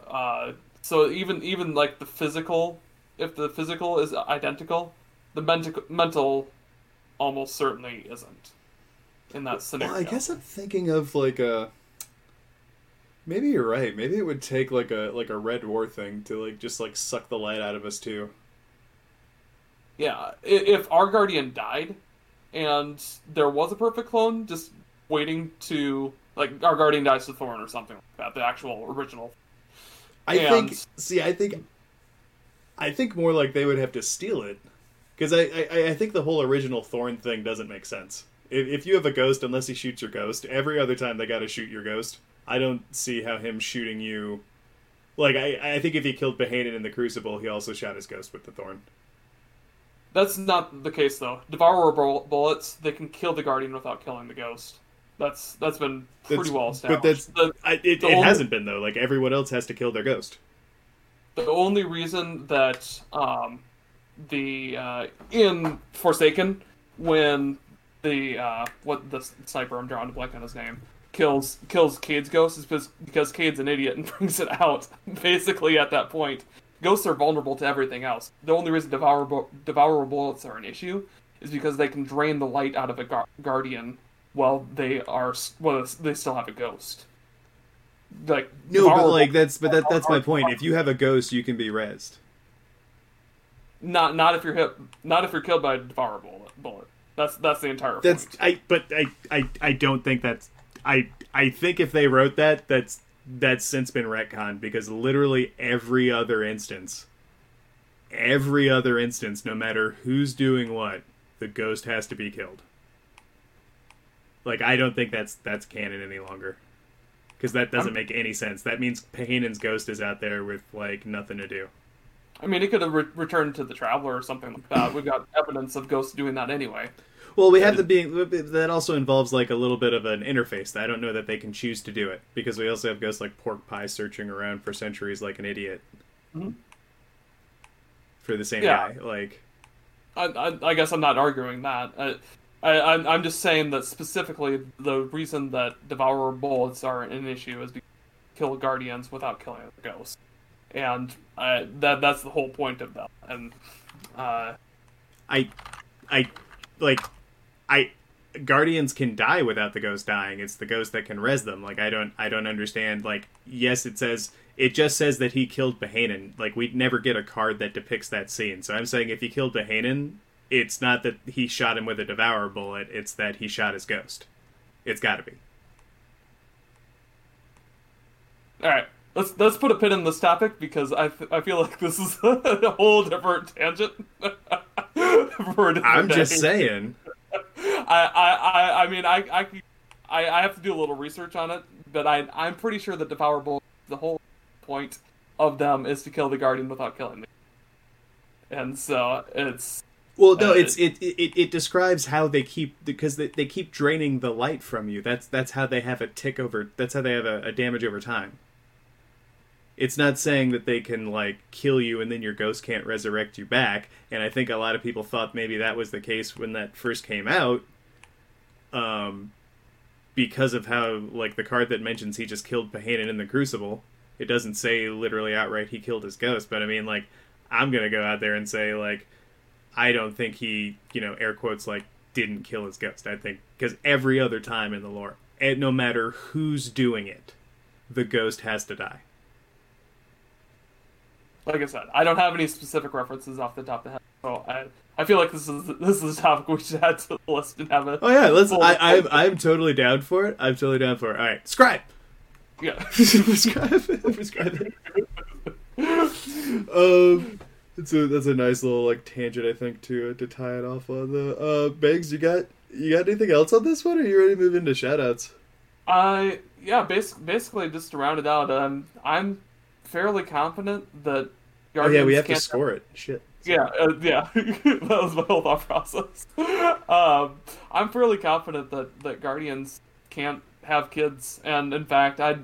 Uh, so even even like the physical, if the physical is identical, the mental mental almost certainly isn't in that scenario. Well, I guess I'm thinking of like a. Maybe you're right. Maybe it would take like a like a red war thing to like just like suck the light out of us too. Yeah, if our guardian died, and there was a perfect clone just waiting to like our guardian dies to Thorn or something like that, the actual original. I and... think. See, I think. I think more like they would have to steal it, because I, I I think the whole original Thorn thing doesn't make sense. If, if you have a ghost, unless he shoots your ghost, every other time they got to shoot your ghost. I don't see how him shooting you. Like I, I think if he killed Pahanin in the Crucible, he also shot his ghost with the Thorn. That's not the case though. Devourer bullets they can kill the guardian without killing the ghost. That's that's been pretty that's, well established. But that's the, I, it, it only, hasn't been though. Like everyone else has to kill their ghost. The only reason that um, the uh, in Forsaken when the uh, what the sniper I'm drawing to blank on his name kills kills Cayde's ghost is because because Cayde's an idiot and brings it out basically at that point ghosts are vulnerable to everything else. The only reason devourable, devourable bullets are an issue is because they can drain the light out of a gar- guardian while they are well they still have a ghost. Like no, but like that's but that that's my point. If you have a ghost, you can be rezzed. Not not if you're hit. Not if you're killed by a devourable bullet. That's that's the entire. That's point. I. But I I I don't think that's. I I think if they wrote that, that's that's since been retconned because literally every other instance, every other instance, no matter who's doing what, the ghost has to be killed. Like I don't think that's that's canon any longer, because that doesn't I'm, make any sense. That means Pahanin's ghost is out there with like nothing to do. I mean, it could have re- returned to the Traveler or something like that. We've got evidence of ghosts doing that anyway. Well, we have the being that also involves like a little bit of an interface. I don't know that they can choose to do it because we also have ghosts like Pork Pie searching around for centuries like an idiot mm-hmm. for the same yeah. guy. Like, I, I, I, guess I'm not arguing that. I, I, I'm just saying that specifically the reason that devourer bullets are an issue is because kill guardians without killing the ghost, and uh, that that's the whole point of that. And uh, I, I like I guardians can die without the ghost dying. It's the ghost that can res them. Like I don't I don't understand. Like yes, it says it just says that he killed Pahanin. Like we'd never get a card that depicts that scene. So I'm saying if he killed Pahanin, it's not that he shot him with a devour bullet. It's that he shot his ghost. It's got to be. All right. Let's let's put a pin in this topic because I, I feel like this is a whole different tangent. I'm day. just saying. I, I, I mean, I, I, I, have to do a little research on it, but I, I'm pretty sure that Devourable, the whole point of them is to kill the Guardian without killing me. And so it's. Well, no, uh, it's it, it it describes how they keep because they, they keep draining the light from you. That's that's how they have a tick over. That's how they have a, a damage over time. it's not saying that they can like kill you and then your ghost can't resurrect you back. And I think a lot of people thought maybe that was the case when that first came out. Um, because of how like the card that mentions he just killed Pahanin in the Crucible. It doesn't say literally outright he killed his ghost, but I mean like I'm gonna go out there and say like I don't think he you know air quotes like didn't kill his ghost. I think because every other time in the lore, and no matter who's doing it, the ghost has to die. Like I said, I don't have any specific references off the top of the head, so I I feel like this is this is a topic we should add to the list and have it. Oh yeah, let's. I, I'm I'm totally down for it. I'm totally down for it. All right, scribe. Yeah. prescribe. prescribe. um, it's a that's a nice little like tangent I think to to tie it off on the uh Bangs. You got you got anything else on this one? Or are you ready to move into shoutouts? Uh, yeah, basic, basically just to round it out, um, I'm fairly confident that. Oh yeah, we have to score it. Shit. Yeah, uh, yeah, that was my whole thought process. um, I'm fairly confident that, that Guardians can't have kids, and in fact, I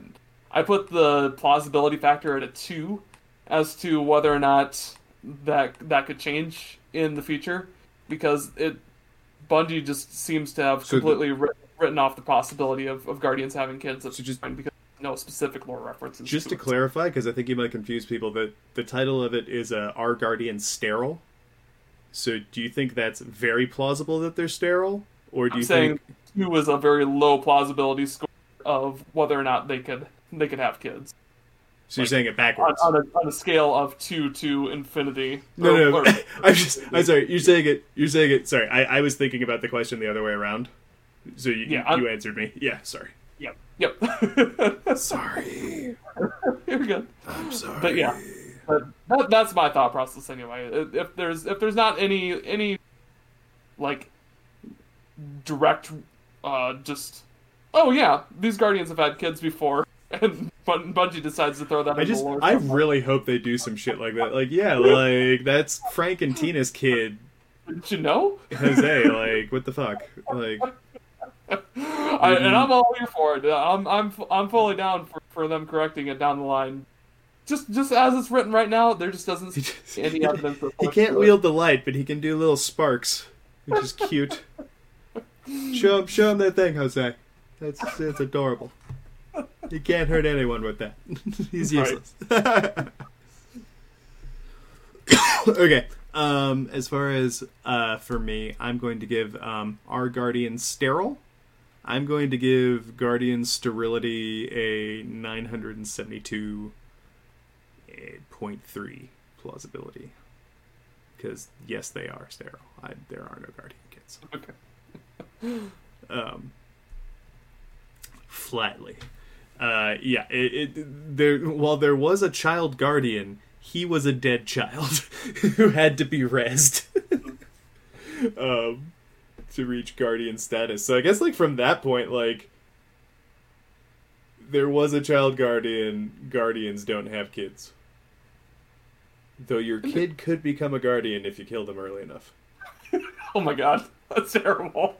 I put the plausibility factor at a two as to whether or not that that could change in the future, because it Bungie just seems to have So completely writ- written off the possibility of, of Guardians having kids. At So just- because no specific lore references. Just to it. clarify, because I think you might confuse people, that the title of it is uh, "Our Guardian Sterile." So, do you think that's very plausible that they're sterile, or do I'm you saying think? two is a very low plausibility score of whether or not they could they could have kids So you're like, saying it backwards? on, a, on a scale of two to infinity. no, Or- no, or- I'm just. I'm sorry. You're saying it. You're saying it. Sorry, I, I was thinking about the question the other way around. So you Yeah, you, you answered me. Yeah. Sorry. yep, yep. Sorry. You're good. I'm sorry. But yeah, but that, that's my thought process anyway. If- If there's if there's not any any like direct, uh, just oh yeah, these guardians have had kids before, and Bun- Bungie decides to throw that. I just. I really hope they do some shit like that. Like, yeah, like that's Frank and Tina's kid, Did you know? Jose. Like, what the fuck? Like. I, and I'm all here for it. I'm I'm I'm fully down for, for them correcting it down the line. Just just as it's written right now, there just doesn't He, seem just, any evidence. He can't wield the light, but he can do little sparks, which is cute. show him, show him that thing, Jose. That's that's adorable. He can't hurt anyone with that. He's useless. okay. Um, as far as uh, for me, I'm going to give um, our Guardian sterile. I'm going to give Guardian sterility a 972.3 plausibility. Because yes, they are sterile. I, there are no Guardian kids. Okay. Um, flatly, uh, yeah. It, it there while there was a child guardian, he was a dead child who had to be rezzed. um, to reach guardian status. So I guess like from that point, like there was a child guardian. Guardians don't have kids. Though your kid could become a guardian if you killed him early enough. Oh my god, that's terrible.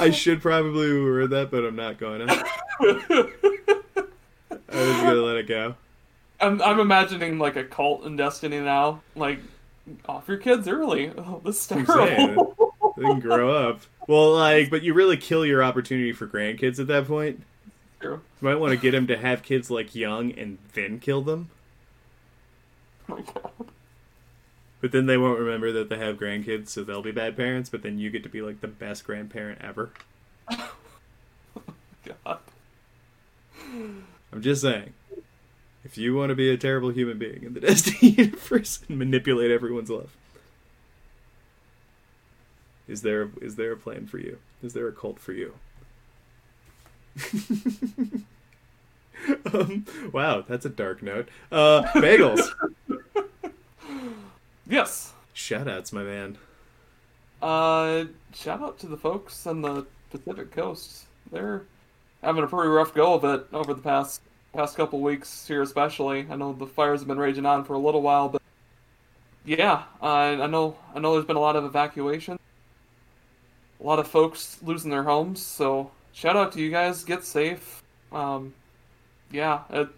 I should probably reword that, but I'm not going to. I was gonna let it go. I'm I'm imagining like a cult in Destiny now, like off your kids early. Oh, this is I'm saying. terrible. They can grow up. Well, like, but you really kill your opportunity for grandkids at that point. True. You might want to get them to have kids like young and then kill them. Oh my god. But then they won't remember that they have grandkids, so they'll be bad parents. But then you get to be like the best grandparent ever. God. I'm just saying. If you want to be a terrible human being in the Destiny universe and manipulate everyone's love, is there is there a plan for you? Is there a cult for you? um, wow, that's a dark note. Uh, bagels. Yes. Shoutouts, my man. Uh, shout out to the folks on the Pacific Coast. They're having a pretty rough go of it over the past past couple weeks here, especially. I know the fires have been raging on for a little while, but yeah, I I know I know there's been a lot of evacuation, a lot of folks losing their homes. So shout out to you guys. Get safe. Um, yeah, it,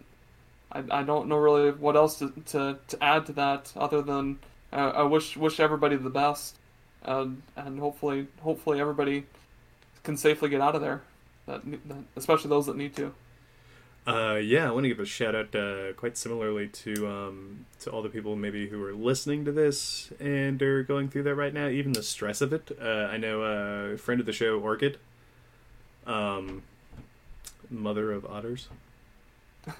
I, I don't know really what else to, to, to add to that other than uh, I wish wish everybody the best, and and hopefully hopefully everybody can safely get out of there. That, that especially those that need to. Uh, yeah, I want to give a shout out, uh, quite similarly to um, to all the people maybe who are listening to this and are going through that right now. Even the stress of it. Uh, I know a friend of the show, Orchid, um, mother of otters,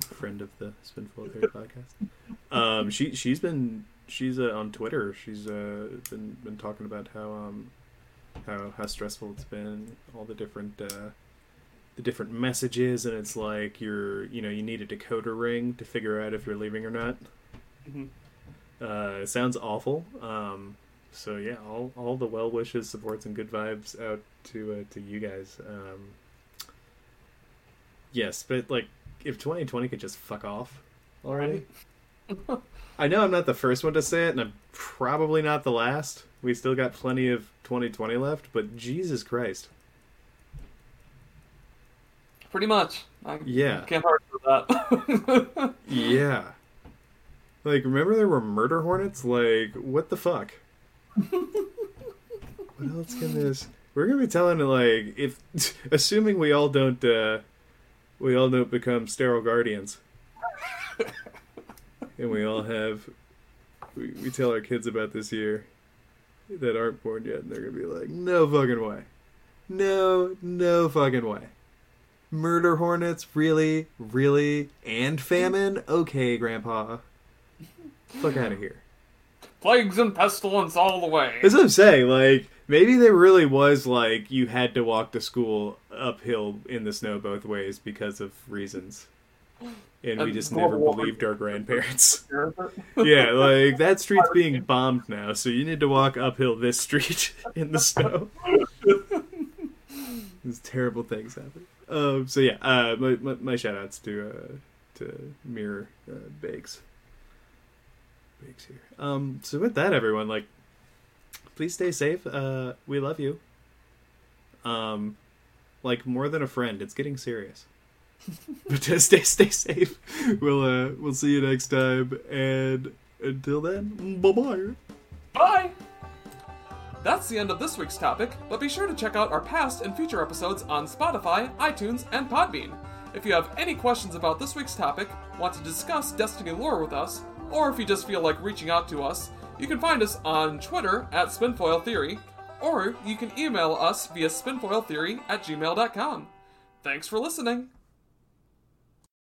friend of the Spinfoil Theory podcast. Um, she she's been she's uh, on Twitter. She's uh, been been talking about how um, how how stressful it's been, all the different. Uh, the different messages and it's like you're you know you need a decoder ring to figure out if you're leaving or not hmm uh, it sounds awful um, so yeah all, all the well wishes supports and good vibes out to uh, to you guys um, yes but like if 2020 could just fuck off already i know i'm not the first one to say it and i'm probably not the last we still got plenty of 2020 left but jesus christ Pretty much. I Yeah. can't argue with that. Yeah. Like, remember there were murder hornets? Like, what the fuck? what else can this? We're gonna be telling it like if, assuming we all don't, uh, we all don't become sterile guardians, and we all have, we, we tell our kids about this year that aren't born yet, and they're gonna be like, no fucking way, no, no fucking way. Murder hornets, really, really, and famine. Okay, Grandpa. Fuck out of here. Plagues and pestilence all the way. That's what I'm saying. Like, maybe there really was, like, you had to walk to school uphill in the snow both ways because of reasons. And we just never believed our grandparents. yeah, like, that street's being bombed now, so you need to walk uphill this street in the snow. There's terrible things happen. Um, so, yeah, uh, my, my, my shout outs to, uh, to Mirror uh, Bakes. Bakes here. Um, so, with that, everyone, like, please stay safe. Uh, we love you. Um, like more than a friend. It's getting serious. but stay stay safe. We'll uh we'll see you next time. And until then, bye bye. Bye! That's the end of this week's topic, but be sure to check out our past and future episodes on Spotify, iTunes, and Podbean. If you have any questions about this week's topic, want to discuss Destiny lore with us, or if you just feel like reaching out to us, you can find us on Twitter at Spinfoil Theory, or you can email us via spinfoiltheory at gmail.com. Thanks for listening!